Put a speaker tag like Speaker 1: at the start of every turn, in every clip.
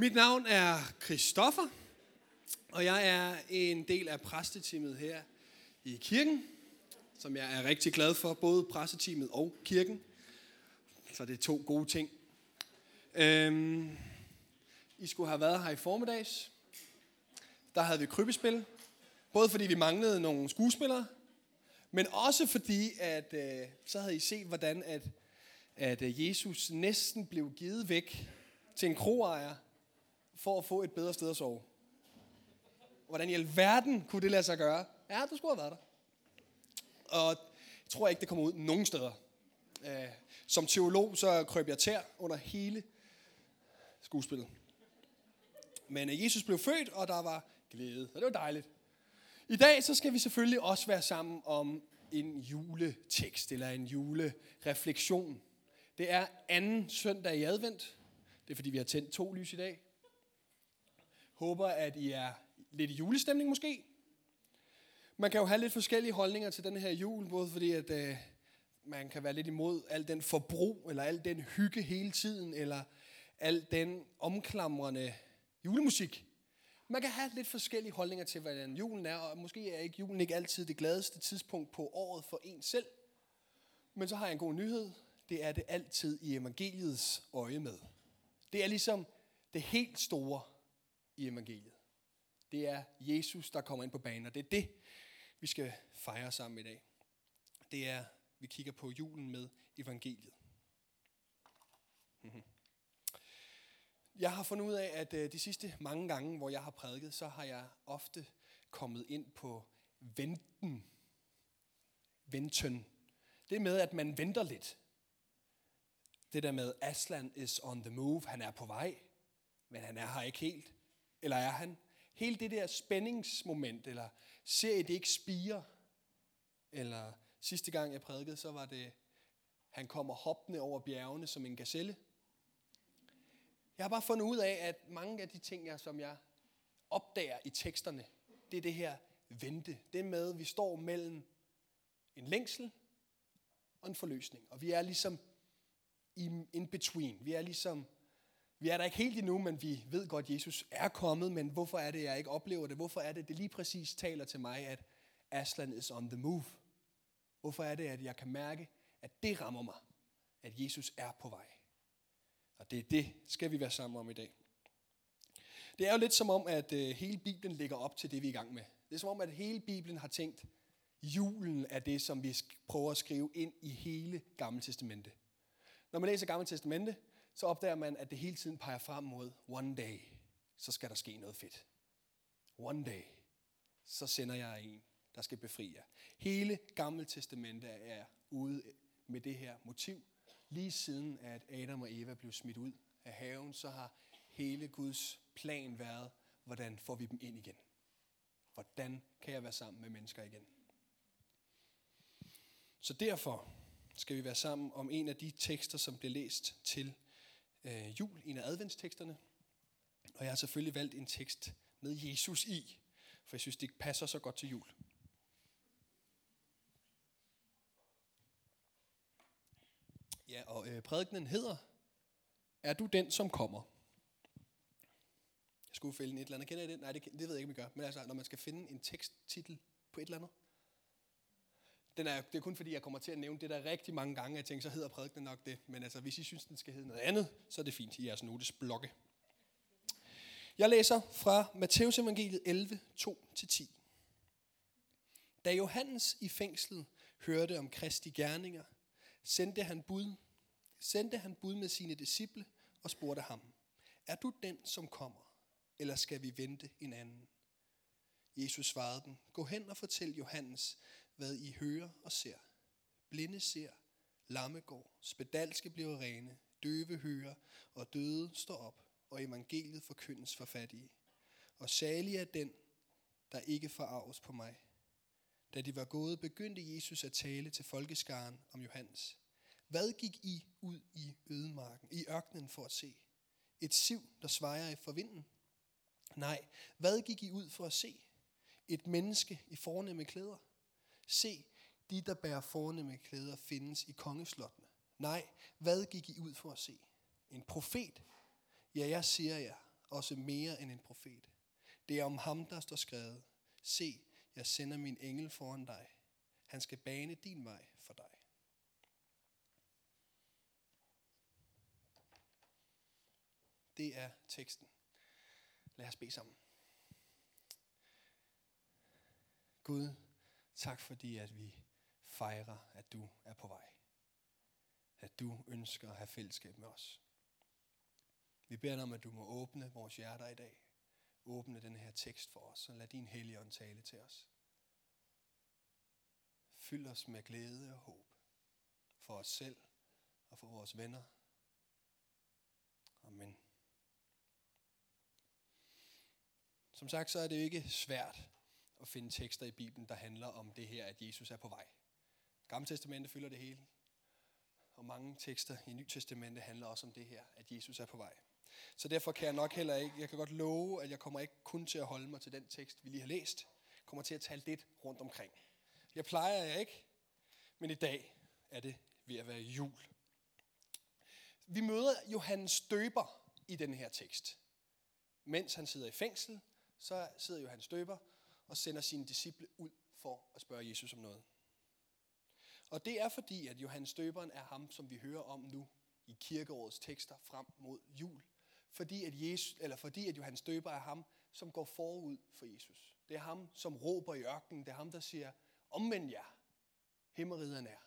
Speaker 1: Mit navn er Christoffer, og jeg er en del af præsteteamet her i kirken, som jeg er rigtig glad for, både præsteteamet og kirken. Så det er to gode ting. Øhm, I skulle have været her i formiddags. Der havde vi krybespil. Både fordi vi manglede nogle skuespillere, men også fordi, at øh, så havde I set, hvordan at, at Jesus næsten blev givet væk til en kroejer for at få et bedre sted at sove. Hvordan i alverden kunne det lade sig gøre? Ja, du skulle have været der. Og jeg tror ikke, det kommer ud nogen steder. Øh, som teolog, så krøb jeg tær under hele skuespillet. Men øh, Jesus blev født, og der var glæde, og det var dejligt. I dag så skal vi selvfølgelig også være sammen om en juletekst, eller en julereflektion. Det er anden søndag i advent. Det er fordi, vi har tændt to lys i dag. Håber, at I er lidt i julestemning måske. Man kan jo have lidt forskellige holdninger til den her jul, både fordi, at øh, man kan være lidt imod al den forbrug, eller al den hygge hele tiden, eller al den omklamrende julemusik. Man kan have lidt forskellige holdninger til, hvordan julen er, og måske er ikke julen ikke altid det gladeste tidspunkt på året for en selv. Men så har jeg en god nyhed. Det er det altid i evangeliets øje med. Det er ligesom det helt store i evangeliet. Det er Jesus, der kommer ind på banen, og det er det, vi skal fejre sammen i dag. Det er, vi kigger på julen med evangeliet. Mhm. Jeg har fundet ud af, at øh, de sidste mange gange, hvor jeg har prædiket, så har jeg ofte kommet ind på venten. Venten. Det med, at man venter lidt. Det der med, Aslan is on the move, han er på vej, men han er her ikke helt. Eller er han? Hele det der spændingsmoment, eller ser I det ikke spire? Eller sidste gang jeg prædikede, så var det, han kommer hoppende over bjergene som en gazelle. Jeg har bare fundet ud af, at mange af de ting, jeg, som jeg opdager i teksterne, det er det her vente. Det med, at vi står mellem en længsel og en forløsning. Og vi er ligesom in between. Vi er ligesom, vi er der ikke helt endnu, men vi ved godt, at Jesus er kommet, men hvorfor er det, jeg ikke oplever det? Hvorfor er det, det lige præcis taler til mig, at Aslan is on the move? Hvorfor er det, at jeg kan mærke, at det rammer mig, at Jesus er på vej? Og det er det, skal vi være sammen om i dag. Det er jo lidt som om, at øh, hele Bibelen ligger op til det, vi er i gang med. Det er som om, at hele Bibelen har tænkt, julen er det, som vi prøver at skrive ind i hele Gamle Testamente. Når man læser Gamle Testamente, så opdager man, at det hele tiden peger frem mod one day, så skal der ske noget fedt. One day, så sender jeg en, der skal befri jer. Hele Gamle Testamente er ude med det her motiv, Lige siden at Adam og Eva blev smidt ud af haven, så har hele Guds plan været, hvordan får vi dem ind igen? Hvordan kan jeg være sammen med mennesker igen? Så derfor skal vi være sammen om en af de tekster, som bliver læst til øh, jul, en af adventsteksterne. Og jeg har selvfølgelig valgt en tekst med Jesus i, for jeg synes, det passer så godt til jul. Ja, og øh, prædikenen hedder, er du den, som kommer? Jeg skulle finde et eller andet. Kender I det? Nej, det, det ved jeg ikke, om I gør. Men altså, når man skal finde en teksttitel på et eller andet. Den er, det er kun fordi, jeg kommer til at nævne det der rigtig mange gange. Jeg tænker, så hedder prædikenen nok det. Men altså, hvis I synes, den skal hedde noget andet, så er det fint i jeres notes blokke. Jeg læser fra Matteus evangeliet 11, 2-10. Da Johannes i fængslet hørte om Kristi gerninger, sendte han bud, sendte han bud med sine disciple og spurgte ham, er du den, som kommer, eller skal vi vente en anden? Jesus svarede dem, gå hen og fortæl Johannes, hvad I hører og ser. Blinde ser, lamme går, spedalske bliver rene, døve hører, og døde står op, og evangeliet forkyndes for fattige. Og salig er den, der ikke forarves på mig. Da de var gået, begyndte Jesus at tale til folkeskaren om Johannes. Hvad gik I ud i ødemarken, i ørkenen for at se? Et siv, der svejer i forvinden? Nej, hvad gik I ud for at se? Et menneske i fornemme klæder? Se, de, der bærer fornemme klæder, findes i kongeslottene. Nej, hvad gik I ud for at se? En profet? Ja, jeg siger jer, også mere end en profet. Det er om ham, der står skrevet. Se, jeg sender min engel foran dig. Han skal bane din vej for dig. Det er teksten. Lad os bede sammen. Gud, tak fordi at vi fejrer, at du er på vej. At du ønsker at have fællesskab med os. Vi beder dig om, at du må åbne vores hjerter i dag. Åbne den her tekst for os, og lad din hellige ånd tale til os. Fyld os med glæde og håb for os selv og for vores venner. Amen. Som sagt, så er det jo ikke svært at finde tekster i Bibelen, der handler om det her, at Jesus er på vej. Gamle testamente fylder det hele. Og mange tekster i Nyt Testamente handler også om det her, at Jesus er på vej. Så derfor kan jeg nok heller ikke, jeg kan godt love, at jeg kommer ikke kun til at holde mig til den tekst, vi lige har læst. Jeg kommer til at tale lidt rundt omkring. Jeg plejer jeg ikke, men i dag er det ved at være jul. Vi møder Johannes Døber i den her tekst. Mens han sidder i fængsel, så sidder Johannes Døber og sender sine disciple ud for at spørge Jesus om noget. Og det er fordi, at Johannes Døberen er ham, som vi hører om nu i kirkeårets tekster frem mod jul. Fordi at, Jesus, eller fordi at Johannes Døber er ham, som går forud for Jesus. Det er ham, som råber i ørkenen. Det er ham, der siger, omvend jer. Himmeriden er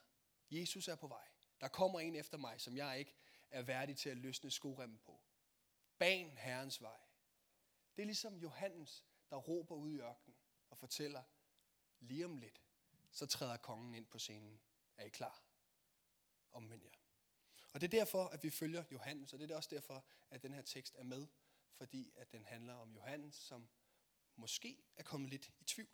Speaker 1: Jesus er på vej. Der kommer en efter mig, som jeg ikke er værdig til at løsne skoremmen på. Ban Herrens vej. Det er ligesom Johannes, der råber ud i ørkenen og fortæller, lige om lidt, så træder kongen ind på scenen. Er I klar? Omvend jer. Og det er derfor, at vi følger Johannes, og det er også derfor, at den her tekst er med, fordi at den handler om Johannes, som måske er kommet lidt i tvivl.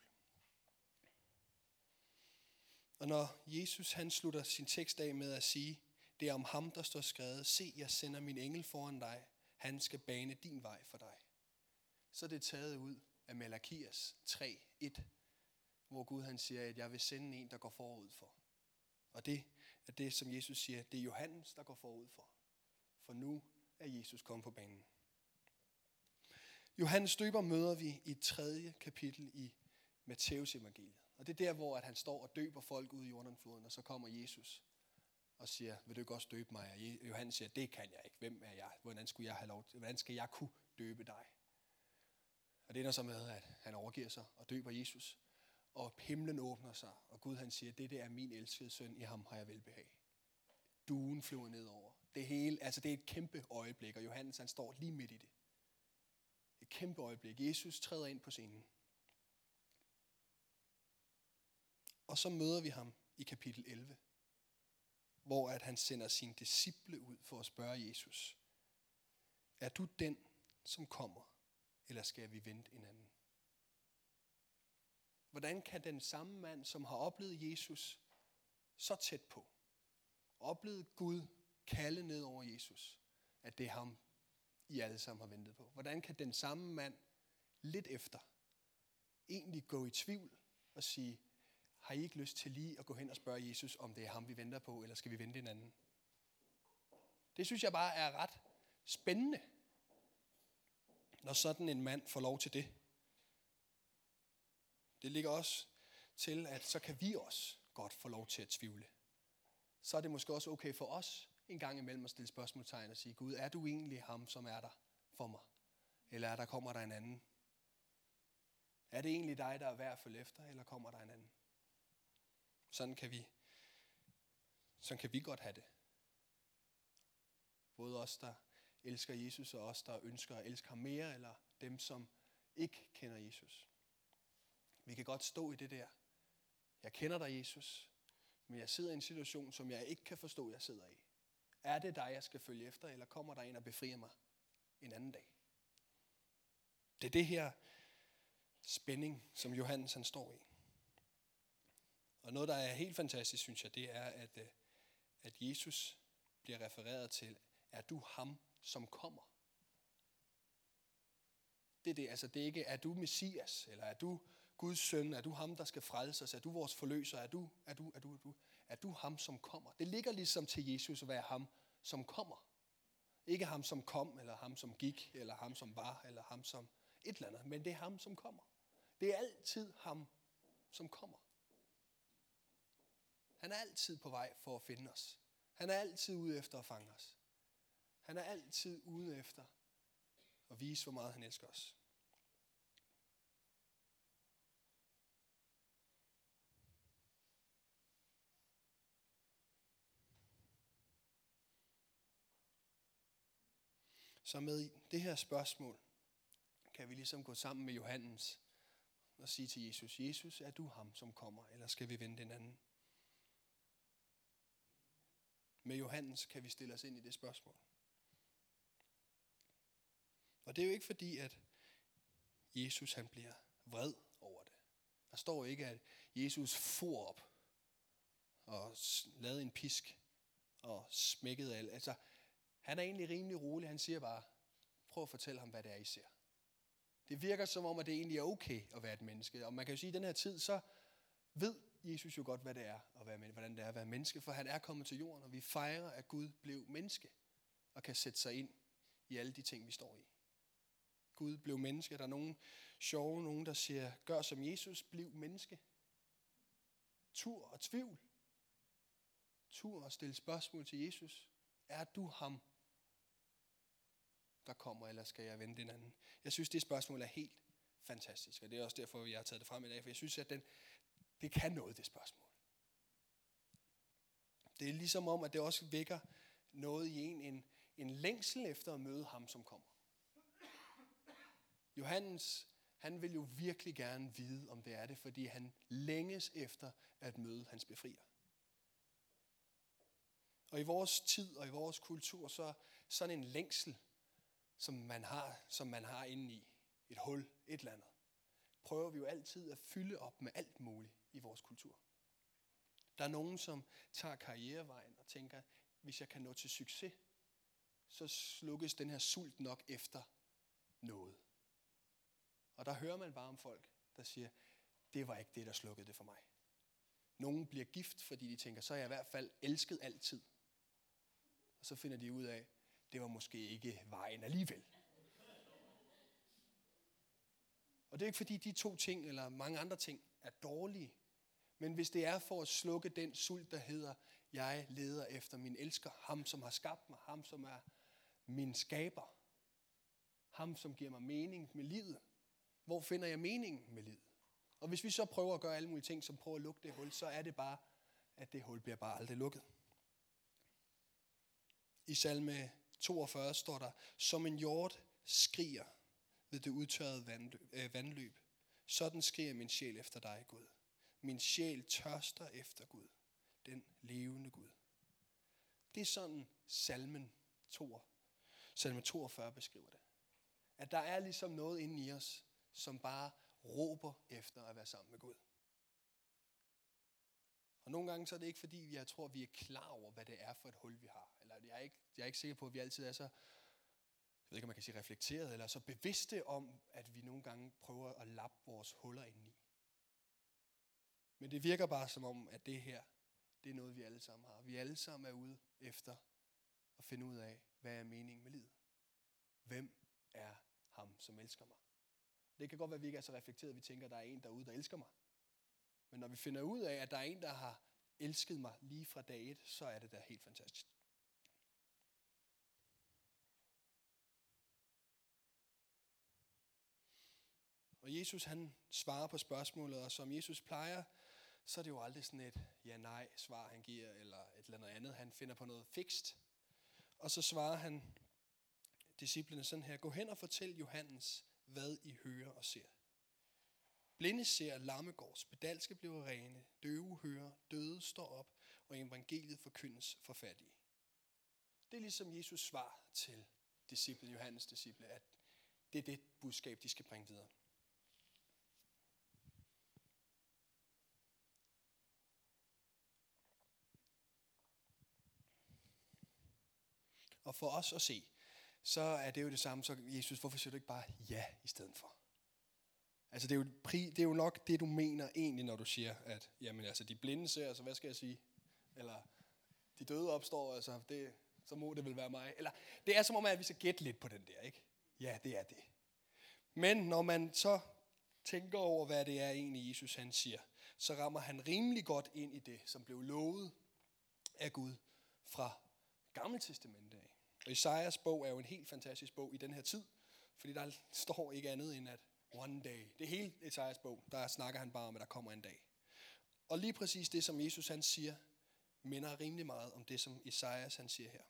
Speaker 1: Og når Jesus han slutter sin tekst af med at sige, det er om ham, der står skrevet, se, jeg sender min engel foran dig, han skal bane din vej for dig. Så er det taget ud af Malakias 3.1, hvor Gud han siger, at jeg vil sende en, der går forud for. Og det er det, som Jesus siger, det er Johannes, der går forud for. For nu er Jesus kommet på banen. Johannes døber møder vi i tredje kapitel i Matteus evangeliet. Og det er der, hvor at han står og døber folk ud i Jordanfloden, og så kommer Jesus og siger, vil du ikke også døbe mig? Og Johannes siger, det kan jeg ikke. Hvem er jeg? Hvordan, skulle jeg have lov til? Hvordan skal jeg kunne døbe dig? Og det ender så med, at han overgiver sig og døber Jesus og himlen åbner sig, og Gud han siger, det er min elskede søn, i ham har jeg velbehag. Duen flyver nedover. Det hele, altså det er et kæmpe øjeblik, og Johannes han står lige midt i det. Et kæmpe øjeblik. Jesus træder ind på scenen. Og så møder vi ham i kapitel 11, hvor at han sender sine disciple ud for at spørge Jesus, er du den, som kommer, eller skal vi vente en anden? Hvordan kan den samme mand, som har oplevet Jesus så tæt på, oplevet Gud kalde ned over Jesus, at det er ham, I alle sammen har ventet på? Hvordan kan den samme mand lidt efter egentlig gå i tvivl og sige, har I ikke lyst til lige at gå hen og spørge Jesus, om det er ham, vi venter på, eller skal vi vente en anden? Det synes jeg bare er ret spændende, når sådan en mand får lov til det. Det ligger også til, at så kan vi også godt få lov til at tvivle. Så er det måske også okay for os en gang imellem at stille spørgsmålstegn og sige, Gud, er du egentlig ham, som er der for mig? Eller er der kommer der en anden? Er det egentlig dig, der er værd at følge efter, eller kommer der en anden? Sådan kan vi, sådan kan vi godt have det. Både os, der elsker Jesus, og os, der ønsker at elske ham mere, eller dem, som ikke kender Jesus. Vi kan godt stå i det der. Jeg kender dig, Jesus, men jeg sidder i en situation, som jeg ikke kan forstå, jeg sidder i. Er det dig, jeg skal følge efter, eller kommer der en og befrier mig en anden dag? Det er det her spænding, som Johannes han står i. Og noget, der er helt fantastisk, synes jeg, det er, at, øh, at Jesus bliver refereret til, er du ham, som kommer? Det er det, altså det er ikke, er du Messias, eller er du Guds søn? Er du ham, der skal frelse os? Er du vores forløser? Er du, er du, er du, er du, er du ham, som kommer? Det ligger ligesom til Jesus at være ham, som kommer. Ikke ham, som kom, eller ham, som gik, eller ham, som var, eller ham, som et eller andet. Men det er ham, som kommer. Det er altid ham, som kommer. Han er altid på vej for at finde os. Han er altid ude efter at fange os. Han er altid ude efter at vise, hvor meget han elsker os. Så med det her spørgsmål kan vi ligesom gå sammen med Johannes og sige til Jesus, Jesus, er du ham, som kommer, eller skal vi vende den anden? Med Johannes kan vi stille os ind i det spørgsmål. Og det er jo ikke fordi, at Jesus han bliver vred over det. Der står ikke, at Jesus for op og lavede en pisk og smækkede alt. Altså, han er egentlig rimelig rolig. Han siger bare, prøv at fortælle ham, hvad det er, I ser. Det virker som om, at det egentlig er okay at være et menneske. Og man kan jo sige, at i den her tid, så ved Jesus jo godt, hvad det er at være, hvordan det er at være menneske, for han er kommet til jorden, og vi fejrer, at Gud blev menneske og kan sætte sig ind i alle de ting, vi står i. Gud blev menneske. Der er nogen sjove, nogen der siger, gør som Jesus, bliv menneske. Tur og tvivl. Tur og stille spørgsmål til Jesus. Er du ham, der kommer, eller skal jeg vende den anden? Jeg synes, det spørgsmål er helt fantastisk, og det er også derfor, jeg har taget det frem i dag, for jeg synes, at den, det kan noget, det spørgsmål. Det er ligesom om, at det også vækker noget i en, en, en længsel efter at møde ham, som kommer. Johannes, han vil jo virkelig gerne vide, om det er det, fordi han længes efter at møde hans befrier. Og i vores tid og i vores kultur, så sådan en længsel, som man har, som man har inde i, et hul, et eller andet, prøver vi jo altid at fylde op med alt muligt i vores kultur. Der er nogen, som tager karrierevejen og tænker, hvis jeg kan nå til succes, så slukkes den her sult nok efter noget. Og der hører man bare om folk, der siger, det var ikke det, der slukkede det for mig. Nogen bliver gift, fordi de tænker, så er jeg i hvert fald elsket altid. Og så finder de ud af, det var måske ikke vejen alligevel. Og det er ikke fordi de to ting, eller mange andre ting, er dårlige. Men hvis det er for at slukke den sult, der hedder, jeg leder efter min elsker, ham som har skabt mig, ham som er min skaber, ham som giver mig mening med livet. Hvor finder jeg meningen med livet? Og hvis vi så prøver at gøre alle mulige ting, som prøver at lukke det hul, så er det bare, at det hul bliver bare aldrig lukket. I salme 42 står der, som en hjort skriger ved det udtørrede øh, vandløb. Sådan skriger min sjæl efter dig, Gud. Min sjæl tørster efter Gud, den levende Gud. Det er sådan salmen 2, salme 42 beskriver det. At der er ligesom noget inde i os, som bare råber efter at være sammen med Gud. Og nogle gange så er det ikke fordi, jeg tror, vi er klar over, hvad det er for et hul, vi har. Eller jeg er ikke, jeg er ikke sikker på, at vi altid er så, jeg ved ikke, om man kan sige reflekteret, eller så bevidste om, at vi nogle gange prøver at lappe vores huller ind i. Men det virker bare som om, at det her, det er noget, vi alle sammen har. Vi alle sammen er ude efter at finde ud af, hvad er meningen med livet. Hvem er ham, som elsker mig? Det kan godt være, at vi ikke er så reflekteret, at vi tænker, at der er en derude, der elsker mig. Men når vi finder ud af, at der er en, der har elsket mig lige fra dag et, så er det da helt fantastisk. Og Jesus han svarer på spørgsmålet, og som Jesus plejer, så er det jo aldrig sådan et ja-nej svar, han giver, eller et eller andet andet. Han finder på noget fikst. Og så svarer han disciplene sådan her, gå hen og fortæl Johannes, hvad I hører og ser. Blinde ser, lamme går, spedalske bliver rene, døve hører, døde står op, og evangeliet forkyndes for fattige. Det er ligesom Jesus svar til disciplen, Johannes disciple, at det er det budskab, de skal bringe videre. Og for os at se, så er det jo det samme, så Jesus, hvorfor siger du ikke bare ja i stedet for? Altså det er, jo, det er jo nok det, du mener egentlig, når du siger, at jamen, altså, de blinde ser, altså hvad skal jeg sige? Eller de døde opstår, altså det så må det vel være mig. Eller det er som om, at vi skal gætte lidt på den der, ikke? Ja, det er det. Men når man så tænker over, hvad det er egentlig Jesus han siger, så rammer han rimelig godt ind i det, som blev lovet af Gud fra Gamle Testamentet af. Og Isaias bog er jo en helt fantastisk bog i den her tid, fordi der står ikke andet end at one day. Det er hele Isaias bog, der snakker han bare om, at der kommer en dag. Og lige præcis det, som Jesus han siger, minder rimelig meget om det, som Isaias han siger her.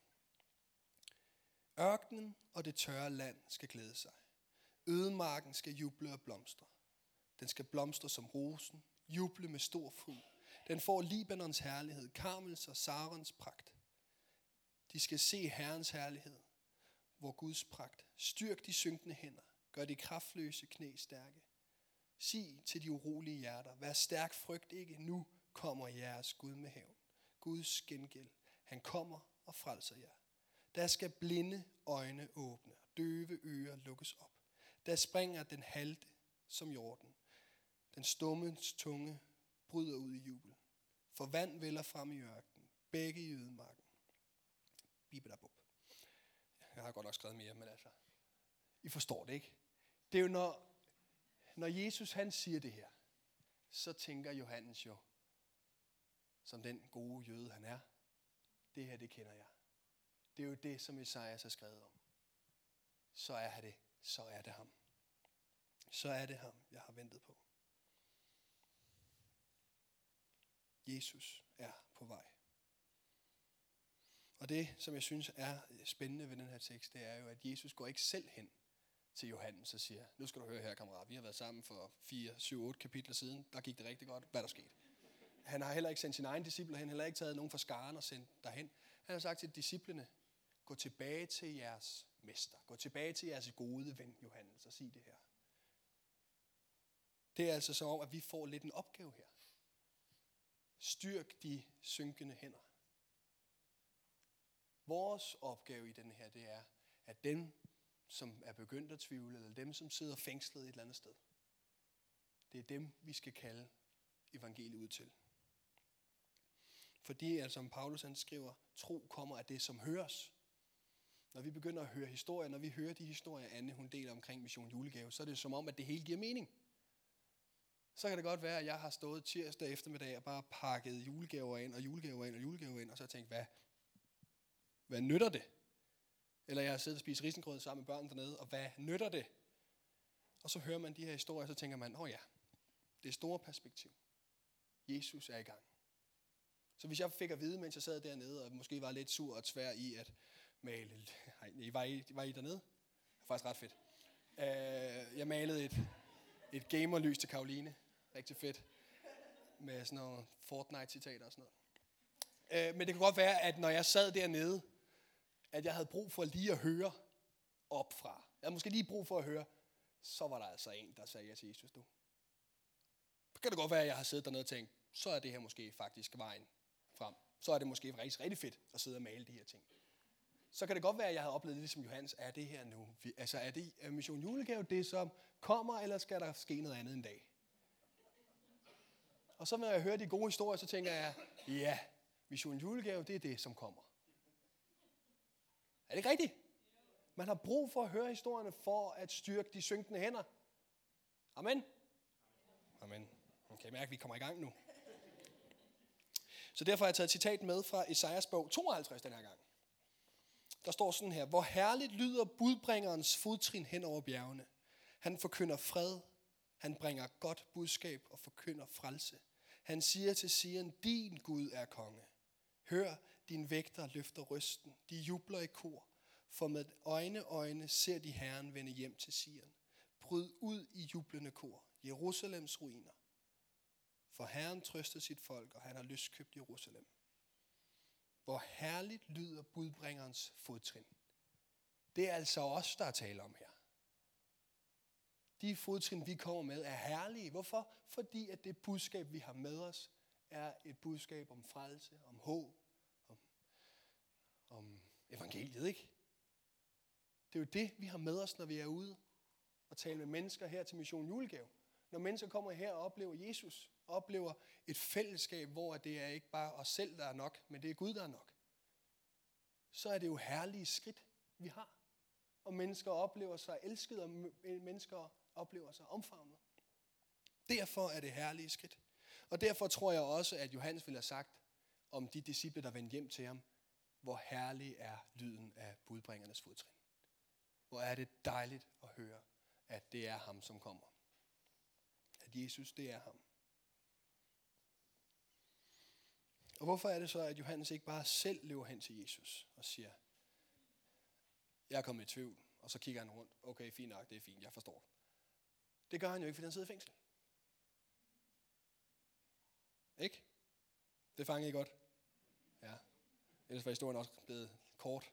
Speaker 1: Ørkenen og det tørre land skal glæde sig. Ødemarken skal juble og blomstre. Den skal blomstre som rosen, juble med stor fryd. Den får Libanons herlighed, Karmels og Sarons pragt. De skal se Herrens herlighed, hvor Guds pragt. Styrk de synkende hænder, gør de kraftløse knæ stærke. Sig til de urolige hjerter, vær stærk, frygt ikke, nu kommer jeres Gud med hævn. Guds gengæld, han kommer og frelser jer. Der skal blinde øjne åbne, døve ører lukkes op. Der springer den halte som jorden. Den stummens tunge bryder ud i jubel. For vand vælger frem i ørkenen, begge i ødemarken. Bibelabub. Jeg har godt nok skrevet mere, men altså, I forstår det ikke. Det er jo når, når Jesus han siger det her, så tænker Johannes jo, som den gode jøde han er, det her det kender jeg. Det er jo det, som Esajas har skrevet om. Så er det, så er det ham. Så er det ham, jeg har ventet på. Jesus er på vej. Og det, som jeg synes er spændende ved den her tekst, det er jo, at Jesus går ikke selv hen til Johannes og siger, nu skal du høre her, kammerat, vi har været sammen for 4, 7, 8 kapitler siden, der gik det rigtig godt, hvad der skete. Han har heller ikke sendt sine egne disciple hen, heller ikke taget nogen fra skaren og sendt derhen. Han har sagt til disciplene, gå tilbage til jeres mester, gå tilbage til jeres gode ven, Johannes, og sig det her. Det er altså så om, at vi får lidt en opgave her. Styrk de synkende hænder. Vores opgave i den her, det er, at dem, som er begyndt at tvivle, eller dem, som sidder fængslet et eller andet sted, det er dem, vi skal kalde evangeliet ud til. Fordi, altså, som Paulus han skriver, tro kommer af det, som høres. Når vi begynder at høre historier, når vi hører de historier, Anne hun deler omkring Mission Julegave, så er det som om, at det hele giver mening. Så kan det godt være, at jeg har stået tirsdag eftermiddag og bare pakket julegaver ind, og julegaver ind, og julegaver ind, og så har jeg tænkt, hvad, hvad nytter det? Eller jeg har siddet og spist risengrød sammen med børn dernede, og hvad nytter det? Og så hører man de her historier, og så tænker man, åh oh ja, det er store perspektiv. Jesus er i gang. Så hvis jeg fik at vide, mens jeg sad dernede, og måske var lidt sur og tvær i at male... Nej, var I, var I dernede? Det var faktisk ret fedt. Uh, jeg malede et, et gamerlys til Karoline. Rigtig fedt. Med sådan nogle Fortnite-citater og sådan noget. Uh, men det kan godt være, at når jeg sad dernede, at jeg havde brug for lige at høre op fra. Jeg havde måske lige brug for at høre, så var der altså en, der sagde ja til Jesus, du. Så kan det godt være, at jeg har siddet dernede og tænkt, så er det her måske faktisk vejen frem. Så er det måske rigtig, rigtig fedt at sidde og male de her ting. Så kan det godt være, at jeg har oplevet det som Johannes. Er det her nu? Altså er det er Mission Julegave det, som kommer, eller skal der ske noget andet en dag? Og så når jeg hører de gode historier, så tænker jeg, ja, Mission Julegave, det er det, som kommer. Er det ikke rigtigt? Man har brug for at høre historierne for at styrke de synkende hænder. Amen. Amen. Okay, mærke, at vi kommer i gang nu. Så derfor har jeg taget et citat med fra Esajas bog 52 den her gang. Der står sådan her, hvor herligt lyder budbringerens fodtrin hen over bjergene. Han forkynder fred, han bringer godt budskab og forkynder frelse. Han siger til Sion, din Gud er konge. Hør, din vægter løfter rysten. De jubler i kor. For med øjne øjne ser de Herren vende hjem til Sion. Bryd ud i jublende kor. Jerusalems ruiner. For Herren trøster sit folk, og han har løskøbt Jerusalem. Hvor herligt lyder budbringerens fodtrin. Det er altså os, der er tale om her. De fodtrin, vi kommer med, er herlige. Hvorfor? Fordi at det budskab, vi har med os, er et budskab om frelse, om håb, evangeliet, ikke? Det er jo det, vi har med os, når vi er ude og taler med mennesker her til Mission Julegave. Når mennesker kommer her og oplever Jesus, oplever et fællesskab, hvor det er ikke bare os selv, der er nok, men det er Gud, der er nok, så er det jo herlige skridt, vi har. Og mennesker oplever sig elsket, og mennesker oplever sig omfavnet. Derfor er det herlige skridt. Og derfor tror jeg også, at Johannes ville have sagt om de disciple, der vendte hjem til ham, hvor herlig er lyden af budbringernes fodtrin. Hvor er det dejligt at høre, at det er ham, som kommer. At Jesus, det er ham. Og hvorfor er det så, at Johannes ikke bare selv løber hen til Jesus og siger, jeg er kommet i tvivl, og så kigger han rundt. Okay, fint nok, det er fint, jeg forstår. Det gør han jo ikke, fordi han sidder i fængsel. Ikke? Det fanger I godt? Ellers var historien også blevet kort.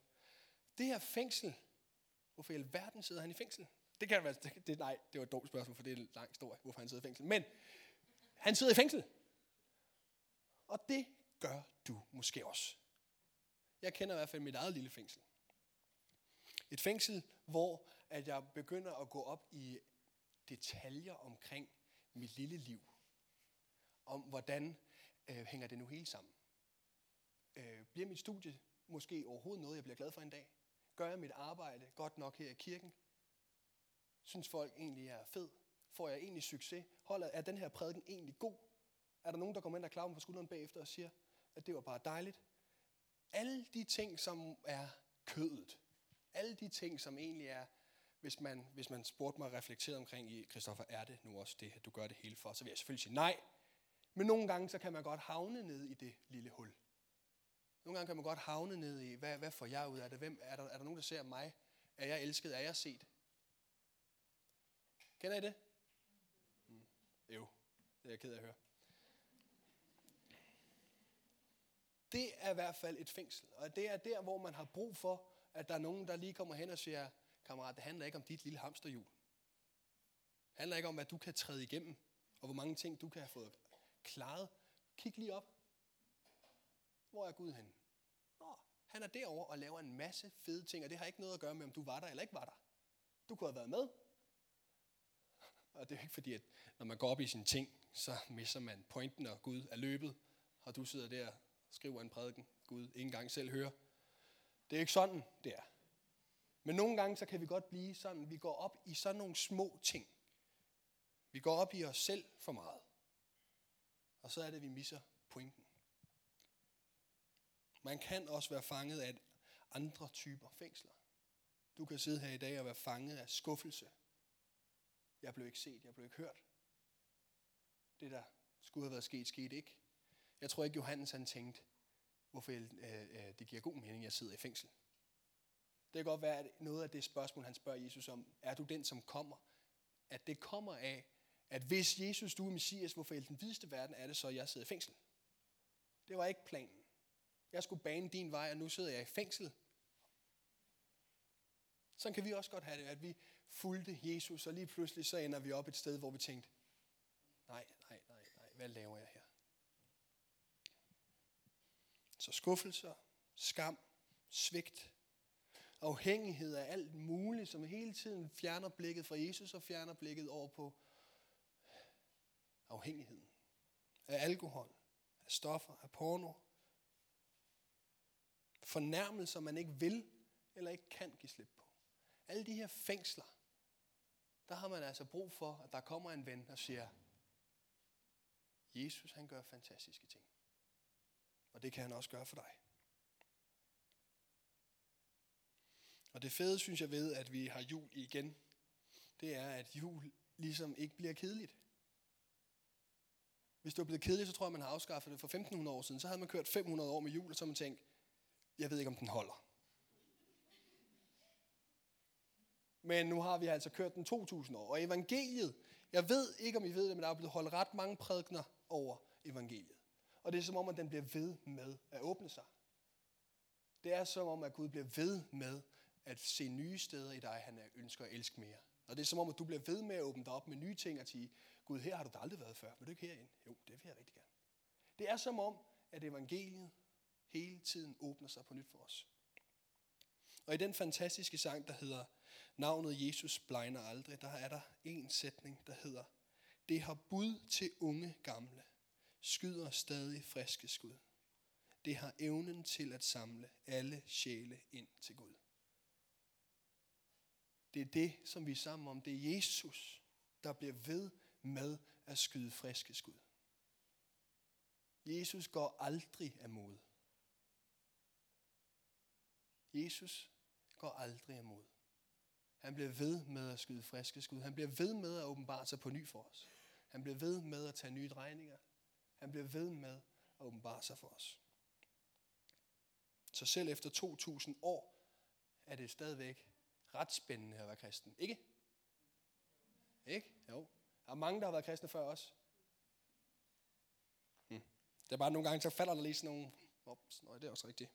Speaker 1: Det her fængsel, hvorfor i alverden sidder han i fængsel? Det kan være, det, det, nej, det var et dumt spørgsmål, for det er en lang historie, hvorfor han sidder i fængsel. Men han sidder i fængsel. Og det gør du måske også. Jeg kender i hvert fald mit eget lille fængsel. Et fængsel, hvor at jeg begynder at gå op i detaljer omkring mit lille liv. Om hvordan øh, hænger det nu hele sammen. Øh, bliver mit studie måske overhovedet noget, jeg bliver glad for en dag? Gør jeg mit arbejde godt nok her i kirken? Synes folk egentlig, jeg er fed? Får jeg egentlig succes? Holder, er den her prædiken egentlig god? Er der nogen, der kommer ind og klapper mig på skulderen bagefter og siger, at det var bare dejligt? Alle de ting, som er kødet, alle de ting, som egentlig er, hvis man, hvis man spurgte mig reflekteret omkring i, Christoffer, er det nu også det, at du gør det hele for? Så vil jeg selvfølgelig sige nej. Men nogle gange, så kan man godt havne ned i det lille hul. Nogle gange kan man godt havne ned i, hvad, hvad får jeg ud af det? Hvem, er, der, er der nogen, der ser mig? Er jeg elsket? Er jeg set? Kender I det? Mm. Jo, det er jeg ked af at høre. Det er i hvert fald et fængsel, og det er der, hvor man har brug for, at der er nogen, der lige kommer hen og siger, kammerat, det handler ikke om dit lille hamsterhjul. Det handler ikke om, hvad du kan træde igennem, og hvor mange ting du kan have fået klaret. Kig lige op. Hvor er Gud hen? Nå, han er derovre og laver en masse fede ting, og det har ikke noget at gøre med, om du var der eller ikke var der. Du kunne have været med. Og det er ikke fordi, at når man går op i sine ting, så misser man pointen, og Gud er løbet, og du sidder der og skriver en prædiken, Gud ikke engang selv hører. Det er ikke sådan, det er. Men nogle gange, så kan vi godt blive sådan, vi går op i sådan nogle små ting. Vi går op i os selv for meget. Og så er det, at vi misser pointen. Man kan også være fanget af andre typer fængsler. Du kan sidde her i dag og være fanget af skuffelse. Jeg blev ikke set, jeg blev ikke hørt. Det, der skulle have været sket, skete ikke. Jeg tror ikke, Johannes han tænkte, hvorfor øh, øh, det giver god mening, at jeg sidder i fængsel. Det kan godt være, at noget af det spørgsmål, han spørger Jesus om, er du den, som kommer? At det kommer af, at hvis Jesus, du er Messias, hvorfor i den videste verden er det så, at jeg sidder i fængsel? Det var ikke planen. Jeg skulle bane din vej, og nu sidder jeg i fængsel. Så kan vi også godt have det, at vi fulgte Jesus, og lige pludselig så ender vi op et sted, hvor vi tænkte, nej, nej, nej, nej, hvad laver jeg her? Så skuffelser, skam, svigt, afhængighed af alt muligt, som hele tiden fjerner blikket fra Jesus og fjerner blikket over på afhængigheden af alkohol, af stoffer, af porno. Fornærmelser, man ikke vil eller ikke kan give slip på. Alle de her fængsler, der har man altså brug for, at der kommer en ven og siger, Jesus han gør fantastiske ting. Og det kan han også gøre for dig. Og det fede, synes jeg ved, at vi har jul igen, det er, at jul ligesom ikke bliver kedeligt. Hvis det var blevet kedeligt, så tror jeg, man har afskaffet det for 1500 år siden. Så havde man kørt 500 år med jul, og så man tænkt, jeg ved ikke, om den holder. Men nu har vi altså kørt den 2000 år. Og evangeliet, jeg ved ikke, om I ved det, men der er blevet holdt ret mange prædikner over evangeliet. Og det er som om, at den bliver ved med at åbne sig. Det er som om, at Gud bliver ved med at se nye steder i dig, han ønsker at elske mere. Og det er som om, at du bliver ved med at åbne dig op med nye ting og sige, Gud, her har du da aldrig været før. Vil du ikke herind? Jo, det vil jeg rigtig gerne. Det er som om, at evangeliet hele tiden åbner sig på nyt for os. Og i den fantastiske sang, der hedder Navnet Jesus blegner aldrig, der er der en sætning, der hedder Det har bud til unge gamle, skyder stadig friske skud. det har evnen til at samle alle sjæle ind til Gud. Det er det, som vi er sammen om. Det er Jesus, der bliver ved med at skyde friske skud. Jesus går aldrig af mode. Jesus går aldrig imod. Han bliver ved med at skyde friske skud. Han bliver ved med at åbenbare sig på ny for os. Han bliver ved med at tage nye drejninger. Han bliver ved med at åbenbare sig for os. Så selv efter 2000 år er det stadigvæk ret spændende at være kristen. Ikke? Ikke? Jo. Der er mange, der har været kristne før os. Hmm. Det er bare nogle gange, så falder der lige sådan nogle... Ops, nej, det er også rigtigt.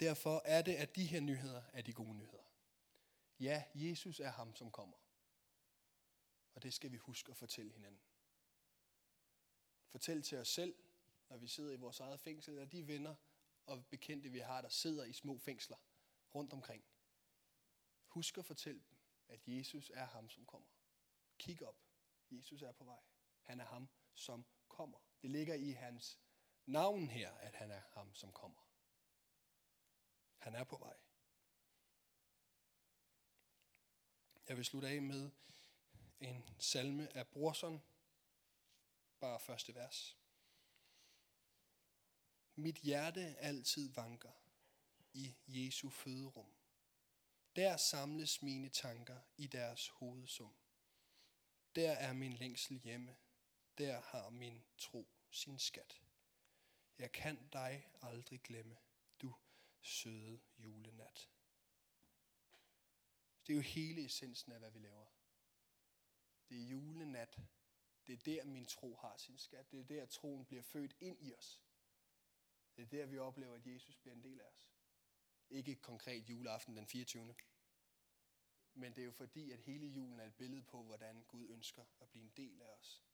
Speaker 1: Derfor er det, at de her nyheder er de gode nyheder. Ja, Jesus er ham, som kommer. Og det skal vi huske at fortælle hinanden. Fortæl til os selv, når vi sidder i vores eget fængsel, og de venner og bekendte, vi har, der sidder i små fængsler rundt omkring. Husk at fortælle dem, at Jesus er ham, som kommer. Kig op. Jesus er på vej. Han er ham, som kommer. Det ligger i hans navn her, at han er ham, som kommer. Han er på vej. Jeg vil slutte af med en salme af Brorson, bare første vers. Mit hjerte altid vanker i Jesu føderum. Der samles mine tanker i deres hovedsum. Der er min længsel hjemme. Der har min tro sin skat. Jeg kan dig aldrig glemme, søde julenat. Det er jo hele essensen af, hvad vi laver. Det er julenat. Det er der, min tro har sin skat. Det er der, troen bliver født ind i os. Det er der, vi oplever, at Jesus bliver en del af os. Ikke konkret juleaften den 24. Men det er jo fordi, at hele julen er et billede på, hvordan Gud ønsker at blive en del af os.